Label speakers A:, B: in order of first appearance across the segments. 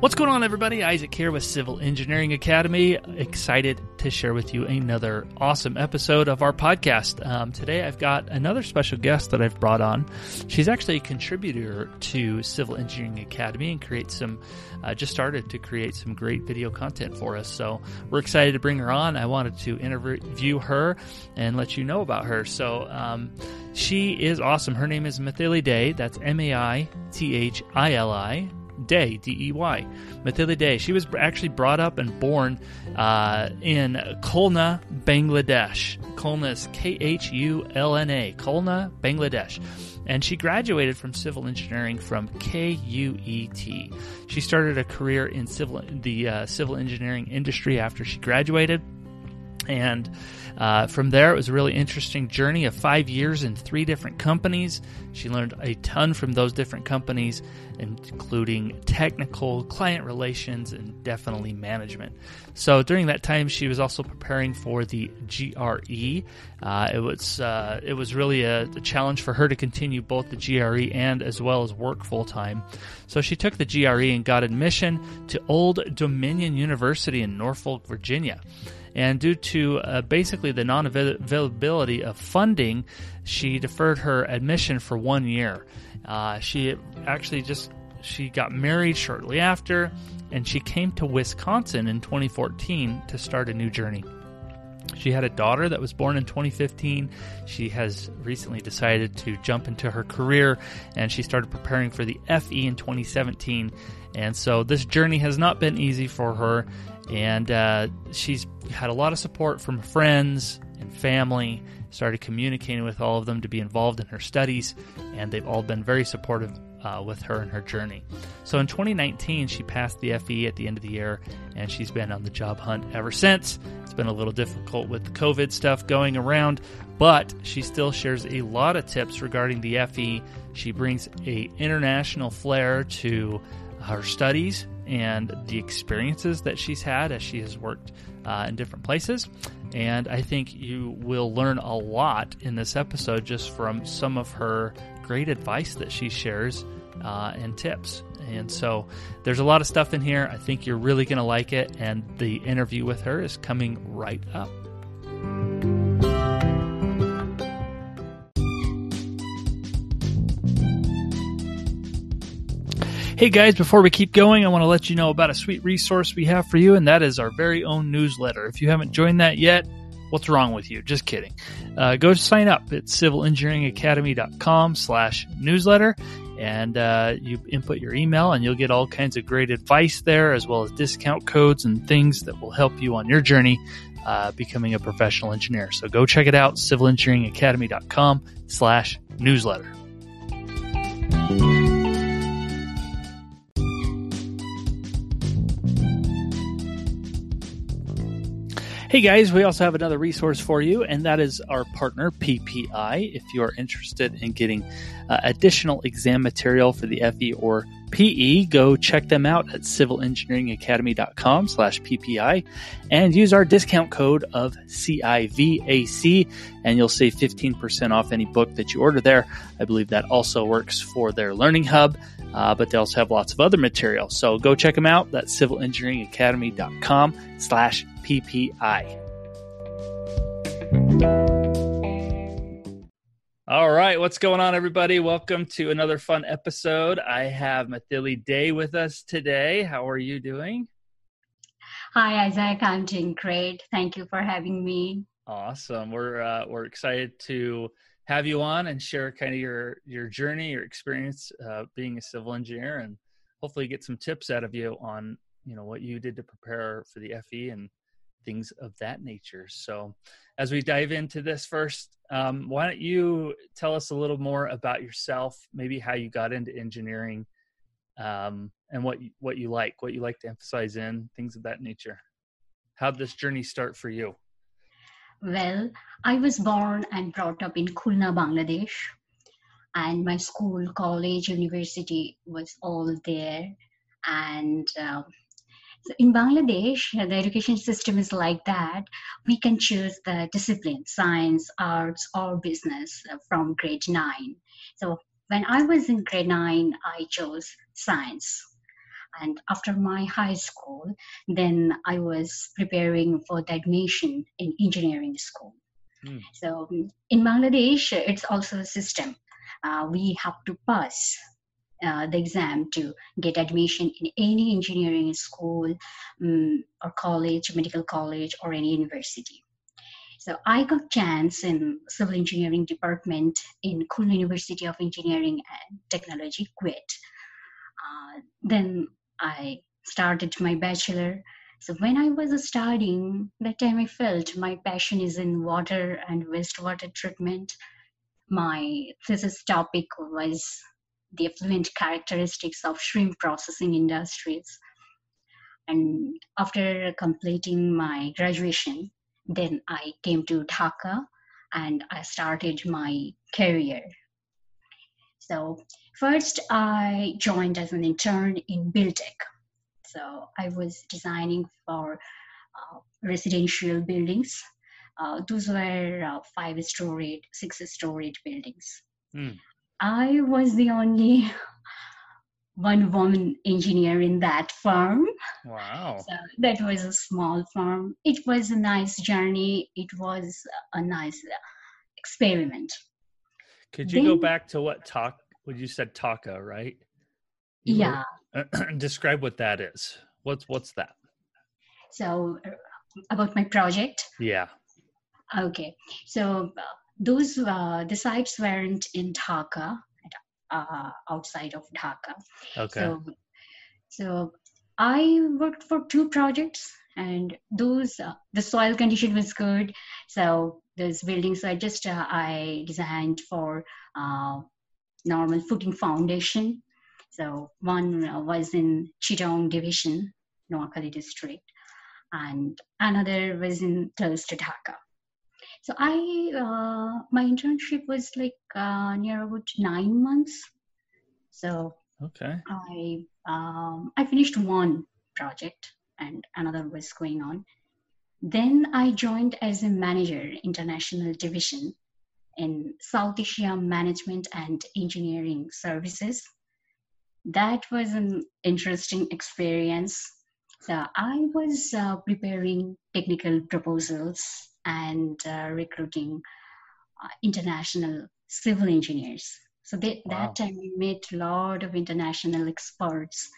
A: What's going on, everybody? Isaac here with Civil Engineering Academy. Excited to share with you another awesome episode of our podcast. Um, today, I've got another special guest that I've brought on. She's actually a contributor to Civil Engineering Academy and create some, uh, just started to create some great video content for us. So we're excited to bring her on. I wanted to interview her and let you know about her. So um, she is awesome. Her name is Maithili Dey. That's M A I T H I L I. Dey, D E Y. Maithili Dey. She was actually brought up and born uh, in Khulna, Bangladesh. Khulna is K H U L N A, Khulna, Bangladesh. And she graduated from civil engineering from KUET. She started a career in civil the uh, civil engineering industry after she graduated. And uh, from there, it was a really interesting journey of five years in three different companies. She learned a ton from those different companies, including technical, client relations, and definitely management. So during that time, she was also preparing for the GRE. Uh, it was uh, it was really a, a challenge for her to continue both the GRE and as well as work full time. So she took the GRE and got admission to Old Dominion University in Norfolk, Virginia. And due to uh, basically the non availability of funding, she deferred her admission for one year. Uh, she actually just she got married shortly after, and she came to Wisconsin in 2014 to start a new journey. She had a daughter that was born in 2015. She has recently decided to jump into her career and she started preparing for the FE in 2017. And so this journey has not been easy for her. And uh, she's had a lot of support from friends and family, started communicating with all of them to be involved in her studies, and they've all been very supportive uh, with her and her journey. So in 2019, she passed the FE at the end of the year, and she's been on the job hunt ever since. It's been a little difficult with the COVID stuff going around, but she still shares a lot of tips regarding the FE. She brings a international flair to her studies and the experiences that she's had as she has worked uh, in different places. And I think you will learn a lot in this episode just from some of her great advice that she shares uh, and tips. And so there's a lot of stuff in here. I think you're really going to like it. And the interview with her is coming right up. Hey guys, before we keep going, I want to let you know about a sweet resource we have for you, and that is our very own newsletter. If you haven't joined that yet, what's wrong with you? Just kidding. Uh, go sign up at civilengineeringacademy.com slash newsletter, and uh, you input your email, and you'll get all kinds of great advice there, as well as discount codes and things that will help you on your journey uh, becoming a professional engineer. So go check it out, civilengineeringacademy.com slash newsletter. Hey guys, we also have another resource for you, and that is our partner PPI. If you are interested in getting uh, additional exam material for the FE or PE, go check them out at civilengineeringacademy.com slash PPI and use our discount code of CIVAC and you'll save 15% off any book that you order there. I believe that also works for their learning hub, uh, but they also have lots of other material. So go check them out. That's civilengineeringacademy.com slash PPI. All right, what's going on, everybody? Welcome to another fun episode. I have Maithili Dey with us today. How are you doing?
B: Hi, Isaac. I'm doing great. Thank you for having me.
A: Awesome. We're uh, we're excited to have you on and share kind of your your journey, your experience uh, being a civil engineer, and hopefully get some tips out of you on you know what you did to prepare for the FE and things of that nature. So, as we dive into this first, um, why don't you tell us a little more about yourself, maybe how you got into engineering, um, and what you, what you like, what you like to emphasize in things of that nature. How did this journey start for you?
B: Well, I was born and brought up in Khulna, Bangladesh, and my school, college, university was all there. And uh, so in Bangladesh, the education system is like that. We can choose the discipline, science, arts, or business uh, from grade nine. So when I was in grade nine, I chose science and after my high school then i was preparing for the admission in engineering school mm. so in bangladesh it's also a system uh, we have to pass uh, the exam to get admission in any engineering school um, or college medical college or any university so I got chance in civil engineering department in Khulna University of Engineering and Technology, KUET. Uh, then I started my bachelor. So when I was studying, that time I felt my passion is in water and wastewater treatment. My thesis topic was the effluent characteristics of shrimp processing industries. And after completing my graduation, then I came to Dhaka and I started my career. So First, I joined as an intern in Buildtech. So I was designing for uh, residential buildings. Uh, those were uh, five storied, six storied buildings. Mm. I was the only one woman engineer in that firm.
A: Wow.
B: So that was a small firm. It was a nice journey. It was a nice experiment.
A: Could you then, go back to what talk what you said Dhaka, right?
B: You yeah.
A: Were, describe what that is. What's what's that?
B: So uh, about my project.
A: Yeah.
B: Okay. So uh, those uh, the sites weren't in Dhaka, uh, outside of Dhaka.
A: Okay.
B: So, so I worked for two projects, and those uh, the soil condition was good. So those buildings I just uh, I designed for uh, normal footing foundation. So one uh, was in Chittagong division, Noakhali district, and another was in Thursday, Dhaka. So I, uh, my internship was like uh, near about nine months. So
A: okay,
B: I um, I finished one project and another was going on. Then I joined as a manager, international division in South Asia Management and Engineering Services. That was an interesting experience. So I was uh, preparing technical proposals and uh, recruiting uh, international civil engineers. So they, wow. that time we met a lot of international experts.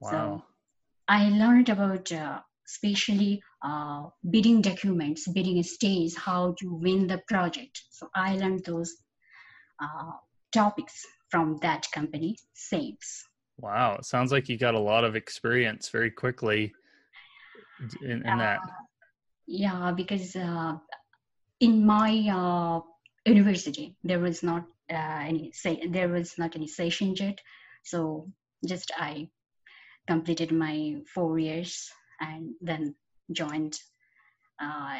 A: Wow.
B: So I learned about uh, especially uh, bidding documents, bidding stage, how to win the project. So I learned those uh, topics from that company, Saves.
A: Wow, it sounds like you got a lot of experience very quickly in, in that.
B: Uh, yeah, because uh, in my uh, university there was not uh, any say there was not any session yet, so just I completed my four years and then joined uh,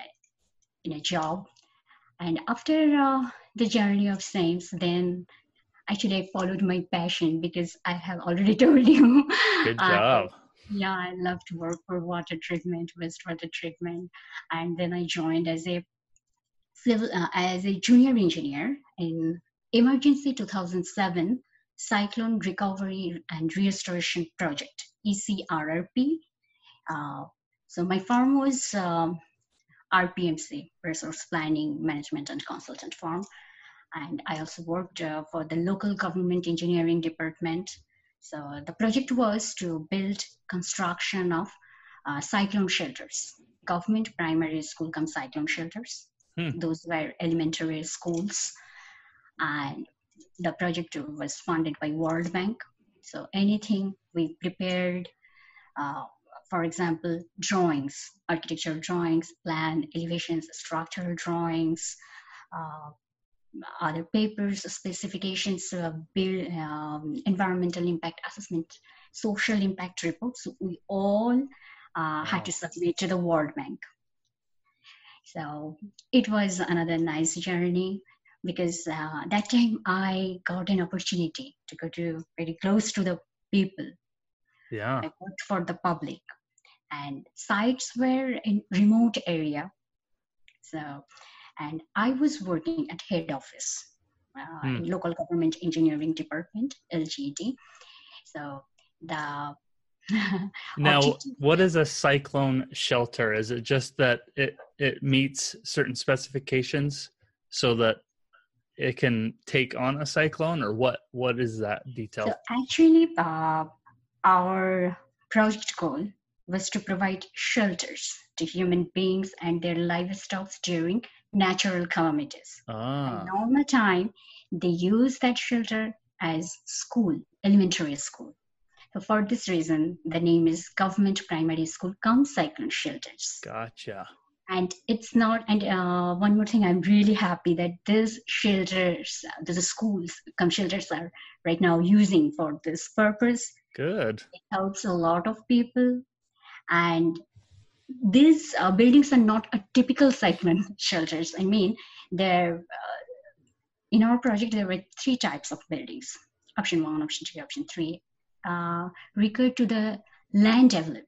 B: in a job. And after uh, the journey of saints then actually I followed my passion because I have already told you.
A: Good uh, job.
B: Yeah, I love to work for water treatment, wastewater treatment, and then I joined as a civil uh, as a junior engineer in emergency 2007 cyclone recovery and restoration project ECRRP uh, so my firm was um, RPMC, Resource Planning, Management and Consultant firm. And I also worked uh, for the local government engineering department. So the project was to build construction of uh, cyclone shelters, government primary school come cyclone shelters. Hmm. Those were elementary schools. And the project was funded by World Bank. So anything we prepared uh, for example, drawings, architectural drawings, plan, elevations, structural drawings, uh, other papers, specifications, uh, build, um, environmental impact assessment, social impact reports. We all uh, had to submit to the World Bank. So it was another nice journey because uh, that time I got an opportunity to go to very close to the people.
A: Yeah.
B: I worked for the public, and sites were in remote area. So, and I was working at head office, uh, in local government engineering department, LGD. So the
A: Now, what is a cyclone shelter? Is it just that it it meets certain specifications so that it can take on a cyclone, or what? What is that detail?
B: So actually, uh, our project goal was to provide shelters to human beings and their livestock during natural calamities.
A: ah,
B: And normal time, they use that shelter as school, elementary school. So for this reason, the name is Government Primary School Come Cyclone Shelters.
A: gotcha.
B: And it's not, and uh, one more thing, I'm really happy that these shelters, uh, the schools, come shelters are right now using for this purpose.
A: Good.
B: It helps a lot of people. And these uh, buildings are not a typical cyclone shelters. I mean, they're, uh, in our project, there were three types of buildings option one, option two, option three, uh, to the land availability.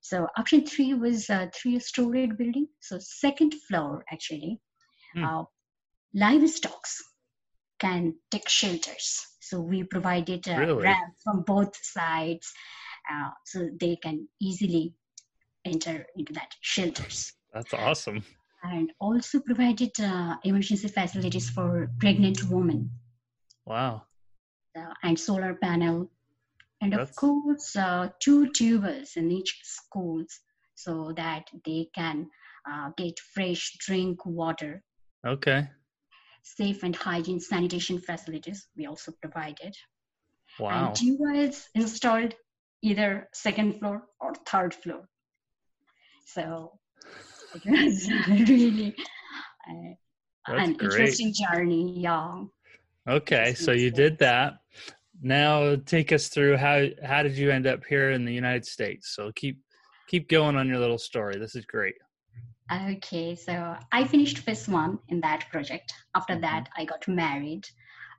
B: So option three was a three-story building. So second floor actually,
A: Hmm.
B: uh, livestock can take shelters. So we provided a
A: Really?
B: ramp from both sides, uh, so they can easily enter into that shelters.
A: That's awesome.
B: And also provided uh, emergency facilities for pregnant women
A: Wow.
B: uh, and solar panel and of course uh, two tubers in each schools so that they can uh, get fresh drink water
A: Okay.
B: safe and hygiene sanitation facilities we also provided
A: Wow.
B: and wells installed either second floor or third floor so it was really uh, an
A: great.
B: interesting journey yeah
A: Okay, so you did that. Now take us through how how did you end up here in the United States? So keep keep going on your little story. This is great.
B: Okay, so I finished phase one in that project. After
A: Mhm.
B: that, I got married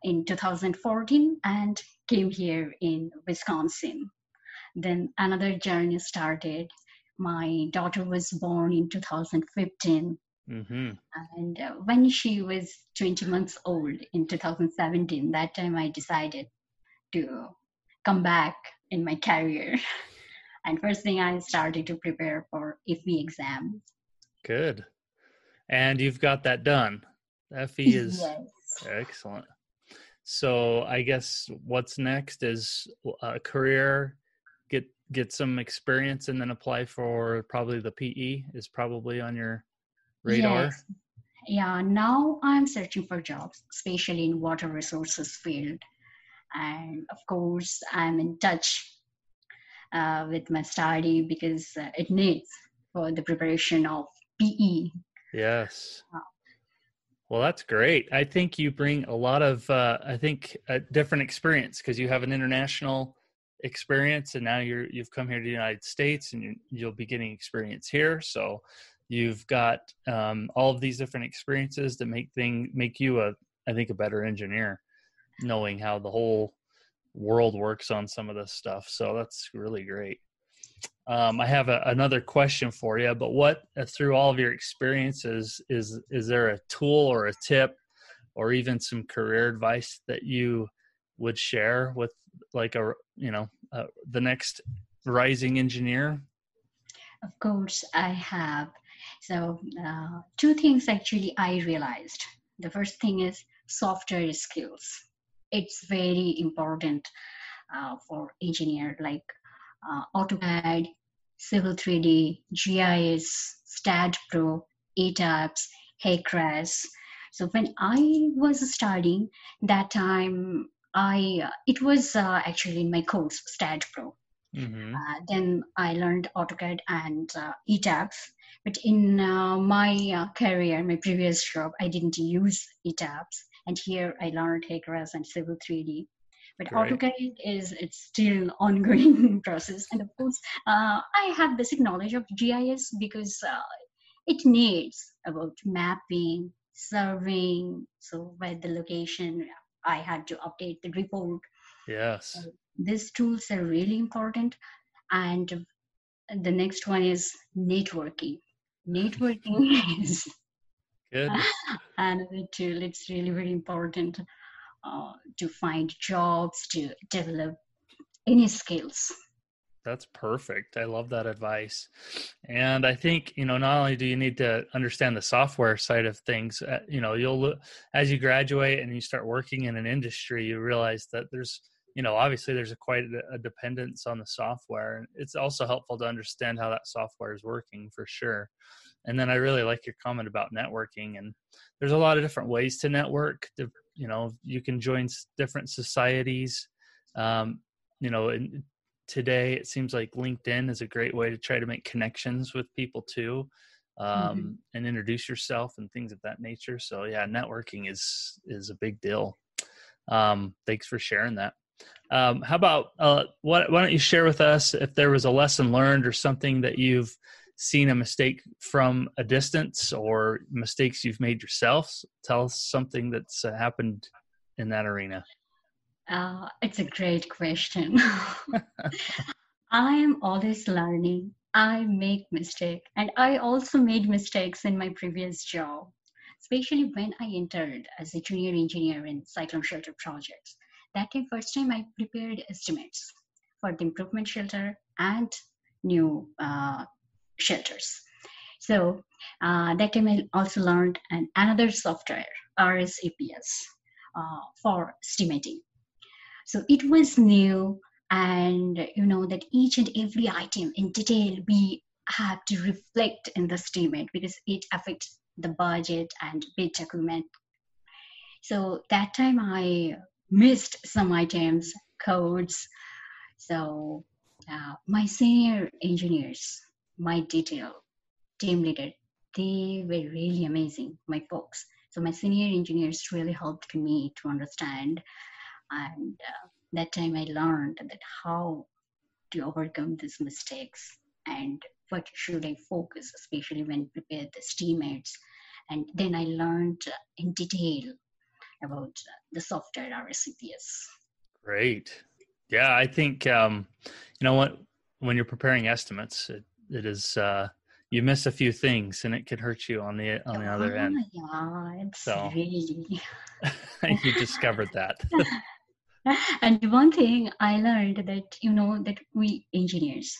B: in 2014 and came here in Wisconsin. Then another journey started. My daughter was born in 2015,
A: Mhm.
B: and uh, when she was 20 months old in 2017, that time I decided to come back in my career. And first thing I started to prepare for FE exam.
A: Good. And you've got that done. FE is
B: yes.
A: excellent. So I guess what's next is a career, get get some experience, and then apply for probably the PE is probably on your radar.
B: Yes. Yeah, now I'm searching for jobs, especially in water resources field. And of course, I'm in touch uh, with my study because uh, it needs for the preparation of. PE.
A: Yes.
B: Wow.
A: Well, that's great. I think you bring a lot of, uh, I think, a different experience because you have an international experience, and now you're you've come here to the United States, and you, you'll be getting experience here. So you've got um, all of these different experiences that make thing make you a, I think, a better engineer, knowing how the whole world works on some of this stuff. So that's really great. Um, I have a, another question for you, but what uh, through all of your experiences is is there a tool or a tip or even some career advice that you would share with like a you know uh, the next rising engineer?
B: Of course, I have. So, uh, two things actually I realized. The first thing is software skills. It's very important uh, for engineer like uh, AutoCAD, Civil 3D, GIS, STAAD Pro, ETABS, HECRAS. So when I was studying that time, I uh, it was uh, actually in my course STAAD Pro Mm-hmm. Uh, then I learned AutoCAD and uh, ETABS. But in uh, my uh, career, my previous job, I didn't use ETABS. And here I learned HEC-RAS and Civil 3D. But. AutoCAD is it's still ongoing process. And of course, uh, I have basic knowledge of GIS because uh, it needs about mapping, surveying, so where the location, I had to update the report.
A: Yes. So
B: these tools are really important. And the next one is networking. Networking is
A: Good.
B: another tool. It's really very important uh, to find jobs, to develop any skills.
A: That's perfect. I love that advice. And I think, you know, not only do you need to understand the software side of things, uh, you know, you'll as you graduate and you start working in an industry, you realize that there's, you know, obviously there's a quite a, dependence on the software. And it's also helpful to understand how that software is working for sure. And then I really like your comment about networking and there's a lot of different ways to network. You know, you can join different societies. Um, you know, today it seems like linkedin is a great way to try to make connections with people too um, mm-hmm. and introduce yourself and things of that nature. So yeah networking is is a big deal. Um, thanks for sharing that. Um, how about uh, what, why don't you share with us if there was a lesson learned or something that you've seen a mistake from a distance or mistakes you've made yourself tell us something that's uh, happened in that arena
B: uh, it's a great question. I am always learning. I make mistakes, and I also made mistakes in my previous job, especially when I entered as a junior engineer in cyclone shelter projects. That time, first time I prepared estimates for the improvement shelter and new uh, shelters. So uh, that time I also learned an, another software, RSAPS, uh, for estimating. So it was new, and you know that each and every item in detail we have to reflect in the statement because it affects the budget and bid document. So that time I missed some items, codes. So uh, my senior engineers, my detail team leader, they were really amazing, my folks. So my senior engineers really helped me to understand and uh, that time i learned that how to overcome these mistakes and what should i focus especially when prepare the estimates and then i learned in detail about the software RSAPS.
A: Great. Yeah, I think um, you know what when you're preparing estimates, it, it is uh, you miss a few things and it can hurt you on the on the other end.
B: Yeah, it's so really
A: you discovered that.
B: and one thing I learned that you know that we engineers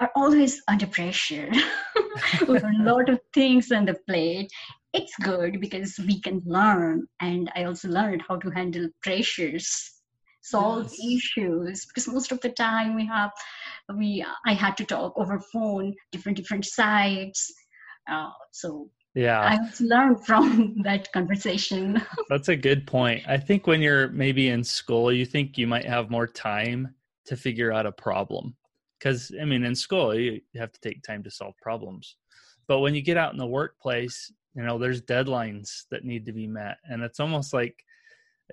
B: are always under pressure with a lot of things on the plate. It's good because we can learn, and I also learned how to handle pressures, solve yes. issues. Because most of the time we have, we I had to talk over phone, different different sites. Uh, so
A: yeah.
B: I learned from that conversation.
A: That's a good point. I think when you're maybe in school you think you might have more time to figure out a problem. Because i mean in school you have to take time to solve problems. But when you get out in the workplace you know there's deadlines that need to be met. And it's almost like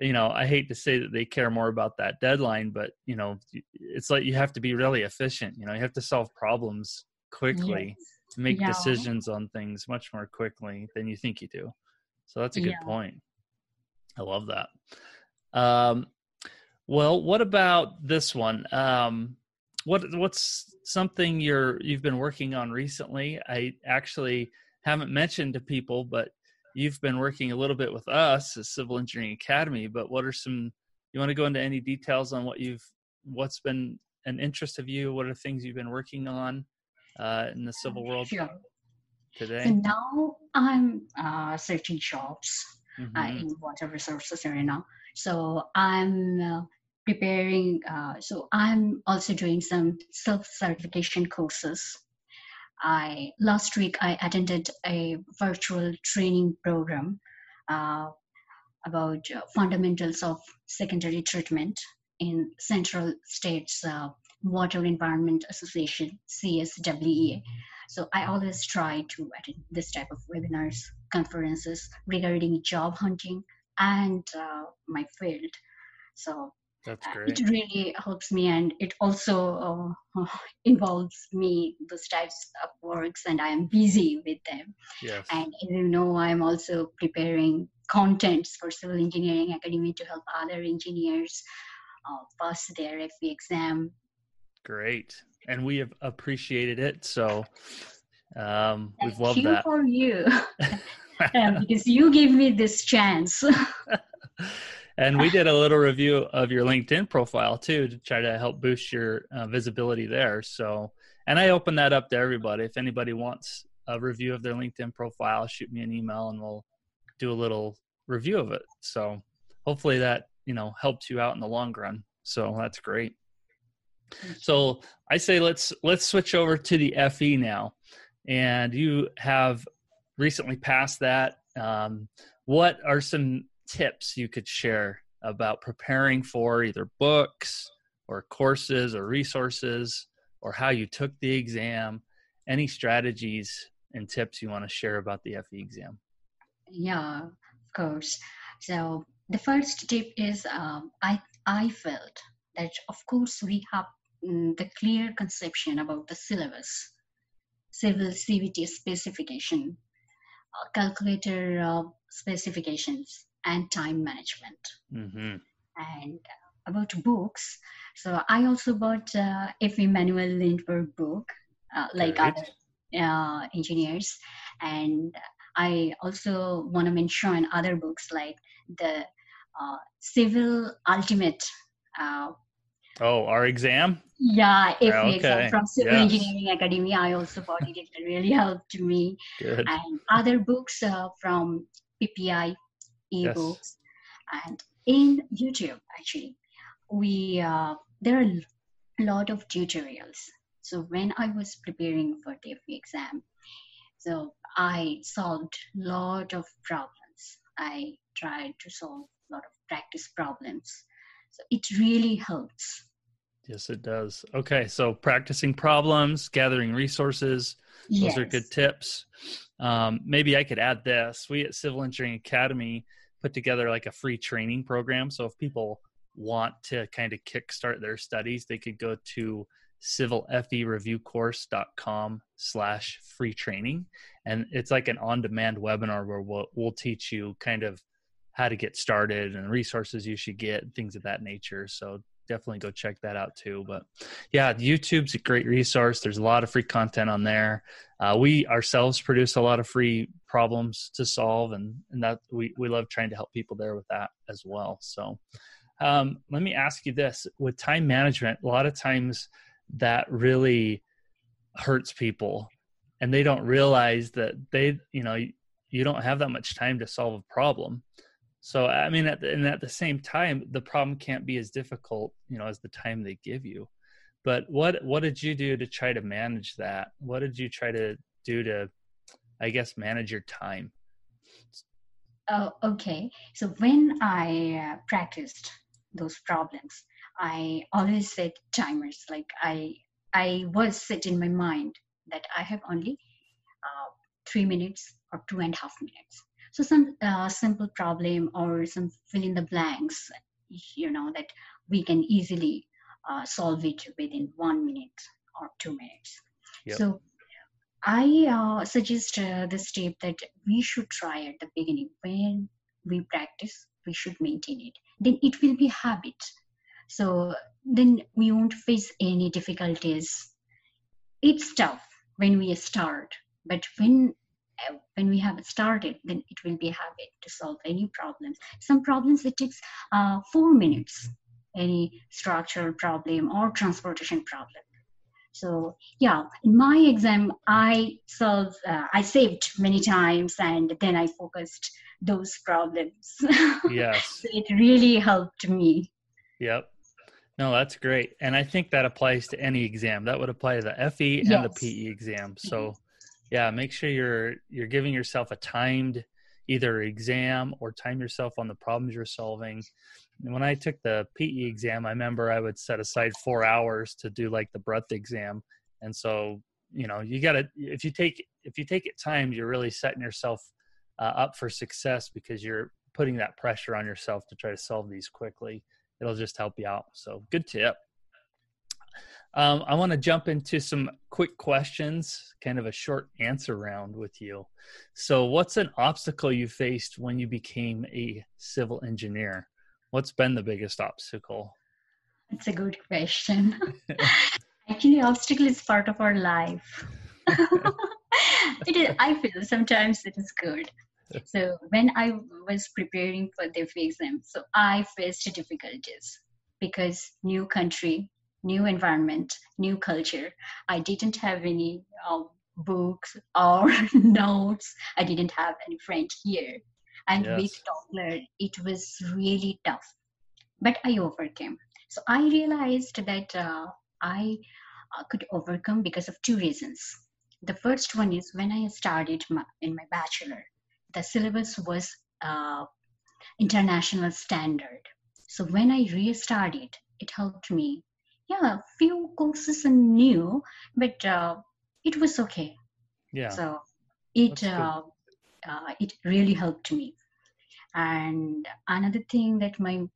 A: you know i hate to say that they care more about that deadline but you know it's like you have to be really efficient. You know you have to solve problems quickly. Yes make yeah. decisions on things much more quickly than you think you do. So that's a good yeah. point. I love that. Um, well, what about this one? Um, what what's something you're you've been working on recently? I actually haven't mentioned to people, but you've been working a little bit with us as Civil Engineering Academy. But what are some? You want to go into any details on what you've what's been an interest of you? What are things you've been working on? Uh, in the civil world
B: sure.
A: today?
B: So now I'm uh, searching jobs uh, mm-hmm. uh, in water resources arena. So I'm uh, preparing. Uh, so I'm also doing some self certification courses. I last week I attended a virtual training program about fundamentals of secondary treatment in Central States Water Environment Association, CSWEA. So I always try to attend this type of webinars, conferences regarding job hunting and uh, my field. So
A: that's
B: uh,
A: great.
B: it really helps me, and it also uh, involves me those types of works, and I am busy with them.
A: Yes.
B: And you know, I'm also preparing contents for Civil Engineering Academy to help other engineers uh, pass their FE exam.
A: Great, and we have appreciated it. So um, we've
B: Thank
A: loved
B: you
A: that.
B: for you, um, because you gave me this chance.
A: and we did a little review of your LinkedIn profile too to try to help boost your uh, visibility there. So, and I open that up to everybody. If anybody wants a review of their LinkedIn profile, shoot me an email and we'll do a little review of it. So, hopefully that you know helps you out in the long run. So that's great. So I say let's let's switch over to the FE now, and you have recently passed that. Um, what are some tips you could share about preparing for either books or courses or resources or how you took the exam? Any strategies and tips you want to share about the FE exam?
B: Yeah, of course. So the first tip is um, I I felt that of course we have mm, the clear conception about the syllabus, civil CVT specification, uh, calculator uh, specifications, and time management.
A: Mm-hmm.
B: And about books, so I also bought uh, FE Manual Lindeburg book, uh, like
A: Great.
B: other uh, engineers, and I also want to mention other books like the uh, Civil Ultimate. Uh,
A: Oh, our exam?
B: yeah, FE
A: Okay,
B: exam from Civil
A: yes.
B: Engineering Academy. I also bought it. It really helped me.
A: Good.
B: And other books uh, from PPI,
A: Yes.
B: ebooks, and in YouTube actually, we uh, there are a lot of tutorials. So when I was preparing for the exam, so I solved a lot of problems. I tried to solve a lot of practice problems. So it really helps.
A: Yes, it does. Okay, so practicing problems, gathering resources, those are good tips. Um, maybe I could add this. We at Civil Engineering Academy put together like a free training program. So if people want to kind of kickstart their studies, they could go to civilfereviewcourse.com slash free training. And it's like an on-demand webinar where we'll, we'll teach you kind of how to get started and resources you should get things of that nature. So definitely go check that out too. But yeah, YouTube's a great resource. There's a lot of free content on there. Uh, we ourselves produce a lot of free problems to solve, and and that we we love trying to help people there with that as well. So um, let me ask you this: with time management, a lot of times that really hurts people, and they don't realize that they you know you don't have that much time to solve a problem. So I mean, at the, and at the same time, the problem can't be as difficult, you know, as the time they give you. But what what did you do to try to manage that? What did you try to do to, I guess, manage your time?
B: Oh, okay. So when I uh, practiced those problems, I always set timers. Like I, I was set in my mind that I have only uh, three minutes or two and a half minutes. So some uh, simple problem or some fill in the blanks, you know, that we can easily uh, solve it within one minute or two minutes.
A: Yep.
B: So I uh, suggest uh, the step that we should try at the beginning when we practice, we should maintain it. Then it will be habit. So then we won't face any difficulties. It's tough when we start, but when when we have started, then it will be a habit to solve any problems. Some problems it takes uh, four minutes, any structural problem or transportation problem. So yeah, in my exam, I solved, uh, I saved many times, and then I focused those problems.
A: Yes.
B: so it really helped me.
A: Yep. No, that's great. And I think that applies to any exam. That would apply to the FE and the PE exam. So yeah, make sure you're you're giving yourself a timed either exam or time yourself on the problems you're solving. And when I took the PE exam, I remember I would set aside four hours to do like the breadth exam. And so, you know, you got to, if you take, if you take it time, you're really setting yourself uh, up for success because you're putting that pressure on yourself to try to solve these quickly. It'll just help you out. So good tip. Um, I want to jump into some quick questions, kind of a short answer round with you. So, what's an obstacle you faced when you became a civil engineer? What's been the biggest obstacle?
B: That's a good question. Actually, obstacle is part of our life. it is, I feel sometimes it is good. So when I was preparing for the exam, so I faced difficulties because new country, new environment, new culture. I didn't have any um, books or notes. I didn't have any friend here. And yes. with Doppler, it was really tough. But I overcame. So I realized that uh, I uh, could overcome because of two reasons. The first one is when I started my, in my bachelor, the syllabus was uh, international standard. So when I restarted, it helped me yeah, few courses are new, but uh, it was okay.
A: Yeah.
B: So it uh, uh, it really helped me. And another thing that my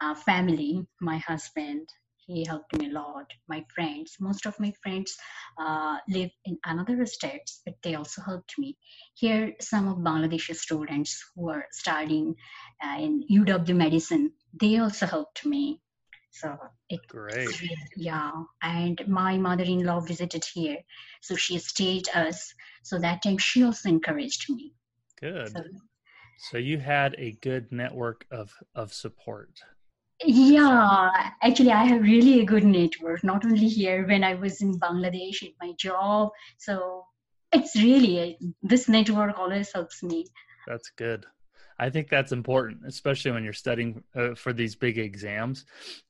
B: uh, family, my husband, he helped me a lot. My friends, most of my friends uh, live in another states, but they also helped me. Here, some of Bangladeshi students who are studying uh, in UW medicine, they also helped me. So it
A: great.
B: Yeah, and my mother-in-law visited here, so she stayed us. So that time she also encouraged me.
A: Good. So, so you had a good network of of support.
B: Yeah, actually, I have really a good network. Not only here when I was in Bangladesh in my job, so it's really this network always helps me.
A: That's good. I think that's important, especially when you're studying uh, for these big exams.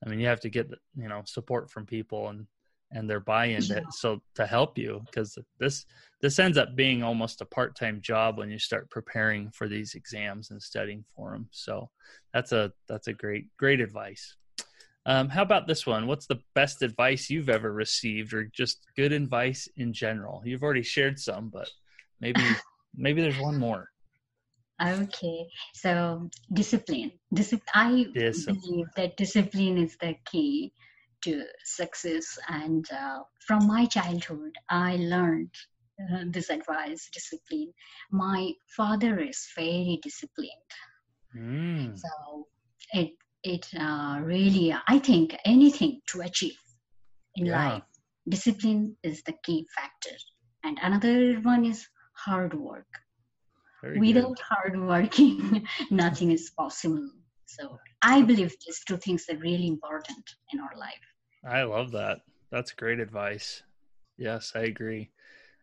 A: I mean, you have to get you know support from people and and their buy-in yeah. to, so to help you because this this ends up being almost a part-time job when you start preparing for these exams and studying for them. So that's a that's a great great advice. Um, how about this one? What's the best advice you've ever received, or just good advice in general? You've already shared some, but maybe maybe there's one more.
B: Okay, so discipline. Discipline. I discipline. believe that discipline is the key to success. And uh, from my childhood, I learned uh, this advice: discipline. My father is very disciplined, mm. so it it uh, really. I think anything to achieve in yeah. life, discipline is the key factor. And another one is hard work very Without good. hard working, nothing is possible. So I believe these two things are really important in our life.
A: I love that. That's great advice. Yes, I agree.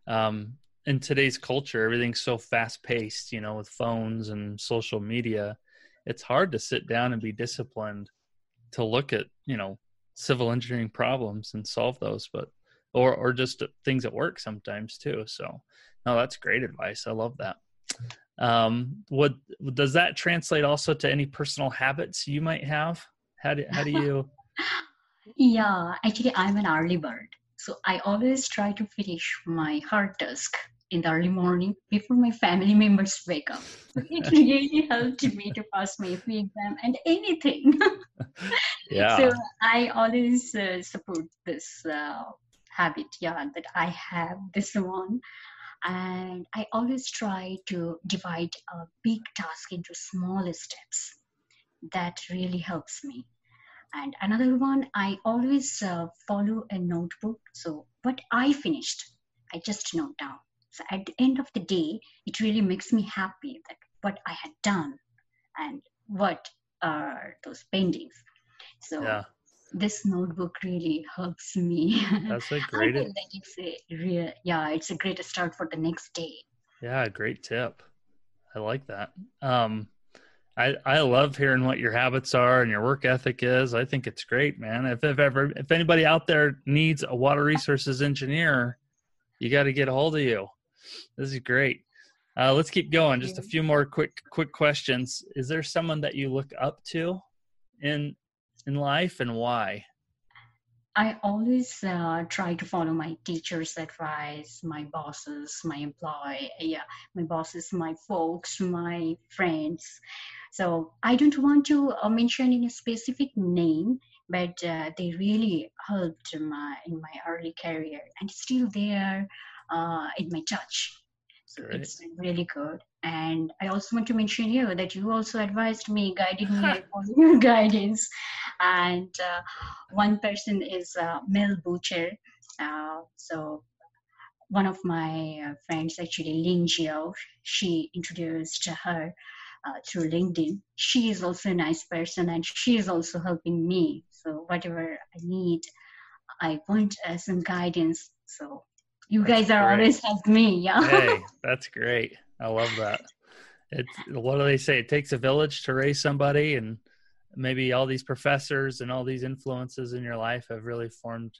A: Um, in today's culture, everything's so fast paced, you know, with phones and social media, it's hard to sit down and be disciplined to look at, you know, civil engineering problems and solve those, but or or just things at work sometimes too. So, no, that's great advice. I love that um what does that translate also to any personal habits you might have? How do, how do you
B: yeah actually i'm an early bird so i always try to finish my hard task in the early morning before my family members wake up. It really helped me to pass my exam and anything.
A: Yeah.
B: So i always uh, support this uh, habit yeah that i have this one and I always try to divide a big task into smaller steps. That really helps me. And another one, I always uh, follow a notebook. So, what I finished, I just note down. So, at the end of the day, it really makes me happy that what I had done and what are those paintings. So, yeah this notebook really helps me.
A: That's a great.
B: I it's a real, yeah, it's a great start for the next day.
A: Yeah, great tip. I like that. Um, I I love hearing what your habits are and your work ethic is. I think it's great, man. If, if ever if anybody out there needs a water resources engineer, you got to get a hold of you. This is great. Uh, let's keep going. Just a few more quick quick questions. Is there someone that you look up to in in life, and why?
B: I always uh, try to follow my teacher's advice, my bosses, my employee, yeah, my bosses, my folks, my friends. So I don't want to uh, mention any specific name, but uh, they really helped my in my early career, and still there uh, in my touch. So Great. it's really good. And I also want to mention here that you also advised me, guided me on your guidance. And uh, one person is uh, Mel Butcher. Uh, so one of my uh, friends, actually, Lin Jiao, she introduced her uh, through LinkedIn. She is also a nice person and she is also helping me. So whatever I need, I want uh, some guidance. So you that's guys are great. always help me. Yeah.
A: hey, that's great. I love that. What do they say? It takes a village to raise somebody, and maybe all these professors and all these influences in your life have really formed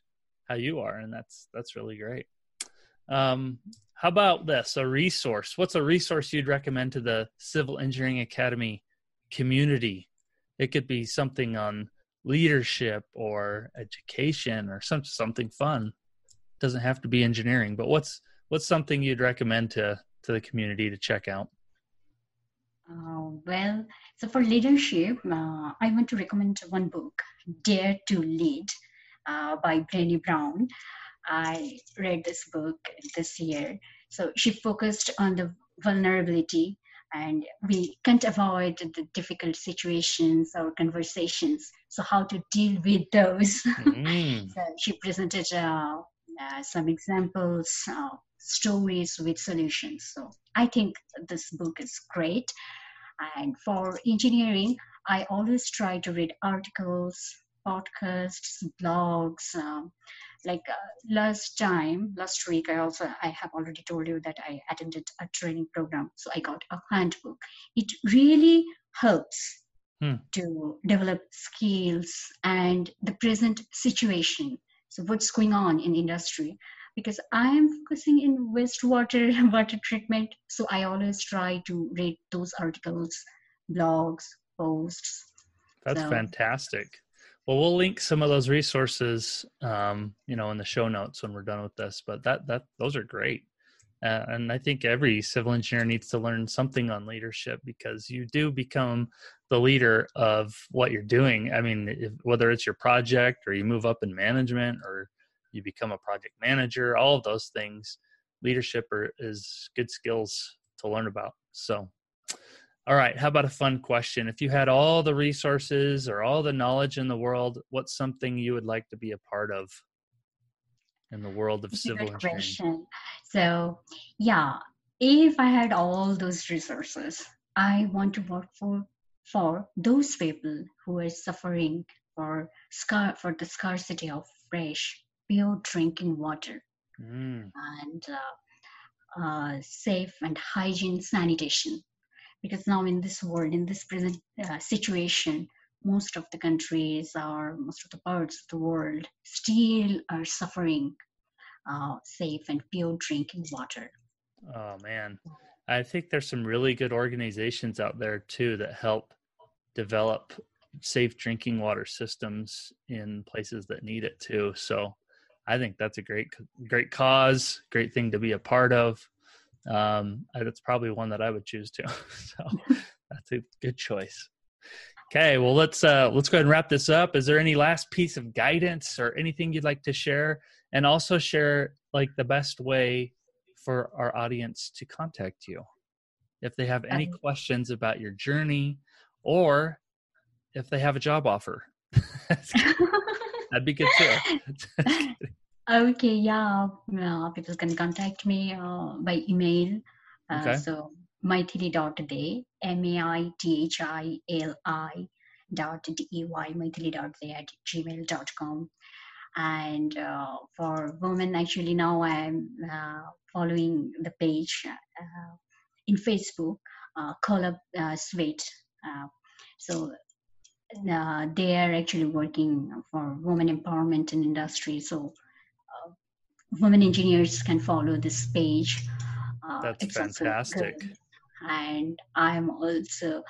A: how you are, and that's that's really great. Um, how about this? A resource. What's a resource you'd recommend to the Civil Engineering Academy community? It could be something on leadership or education or some something fun. It doesn't have to be engineering, but what's what's something you'd recommend to to the community to check out?
B: Uh, well, so for leadership, uh, I want to recommend one book, Dare to Lead uh, by Brené Brown. I read this book this year. So she focused on the vulnerability, and we can't avoid the difficult situations or conversations. So, how to deal with those? Mm. so she presented uh, uh, some examples, uh, stories with solutions. So I think this book is great. And for engineering, I always try to read articles, podcasts, blogs. Um, like uh, last time, last week, I also I have already told you that I attended a training program, so I got a handbook. It really helps hmm. to develop skills and the present situation. So what's going on in industry? Because I'm focusing in wastewater water treatment. So I always try to read those articles, blogs, posts.
A: That's so. fantastic. Well, we'll link some of those resources, um, you know, in the show notes when we're done with this. But that that those are great, uh, and I think every civil engineer needs to learn something on leadership because you do become the leader of what you're doing. I mean, if, whether it's your project or you move up in management or you become a project manager, all of those things. Leadership are, is good skills to learn about. So, all right, how about a fun question? If you had all the resources or all the knowledge in the world, what's something you would like to be a part of in the world of civil engineering? Question.
B: So, yeah, if I had all those resources, I want to work for for those people who are suffering for scar for the scarcity of fresh pure drinking water mm. and uh, uh, safe and hygiene sanitation. Because now in this world, in this present uh, situation, most of the countries or most of the parts of the world still are suffering uh, safe and pure drinking water.
A: Oh man, I think there's some really good organizations out there too that help develop safe drinking water systems in places that need it too. So I think that's a great, great cause, great thing to be a part of. Um, that's probably one that I would choose to. so that's a good choice. Okay, well let's uh, let's go ahead and wrap this up. Is there any last piece of guidance or anything you'd like to share, and also share like the best way for our audience to contact you if they have any um, questions about your journey or if they have a job offer. That'd be good too.
B: okay, yeah. Uh, people can contact me uh, by email. Uh, okay. So maithili.dey, M-A-I-T-H-I-L-I dot D-E-Y, maithili dot dey at gmail.com. And uh, for women, actually now I'm uh, following the page uh, in Facebook, uh, Call Up uh, Sweet. So uh, they are actually working for women empowerment in industry. So uh, women engineers can follow this page.
A: Uh, That's fantastic.
B: And I'm also,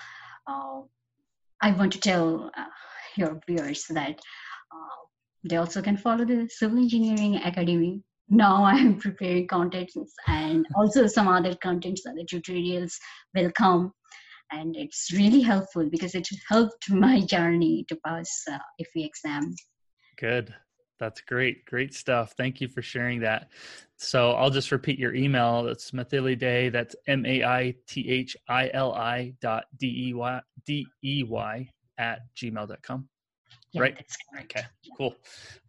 B: uh, I want to tell uh, your viewers that uh, they also can follow the Civil Engineering Academy. Now I'm preparing contents and also some other contents, other tutorials will come. And it's really helpful because it helped my journey to pass uh, FE exam.
A: Good. That's great. Great stuff. Thank you for sharing that. So I'll just repeat your email. That's Maithili Dey. That's M A I T H I L I dot D E Y D E Y at gmail.com.
B: Yeah,
A: right? Okay, cool.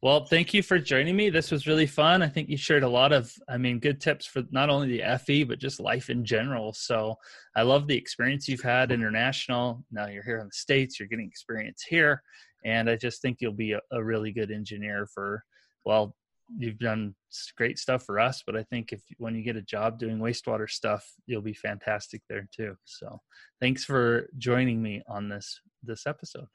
A: Well, thank you for joining me. This was really fun. I think you shared a lot of, I mean, good tips for not only the FE, but just life in general. So I love the experience you've had international. Now you're here in the States, you're getting experience here. And I just think you'll be a, a really good engineer for, well, you've done great stuff for us, but I think if when you get a job doing wastewater stuff, you'll be fantastic there too. So thanks for joining me on this this episode.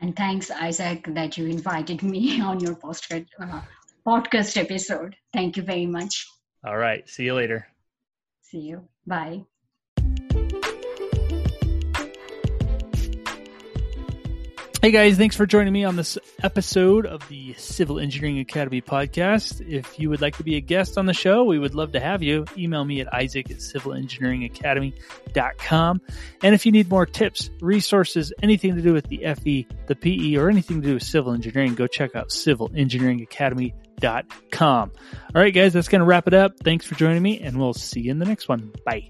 B: And thanks, Isaac, that you invited me on your podcast, uh, podcast episode. Thank you very much.
A: All right. See you later.
B: See you. Bye.
A: Hey guys, thanks for joining me on this episode of the Civil Engineering Academy podcast. If you would like to be a guest on the show, we would love to have you. Email me at isaac at civilengineeringacademy.com. And if you need more tips, resources, anything to do with the FE, the PE, or anything to do with civil engineering, go check out civilengineeringacademy.com. All right, guys, that's going to wrap it up. Thanks for joining me, and we'll see you in the next one. Bye.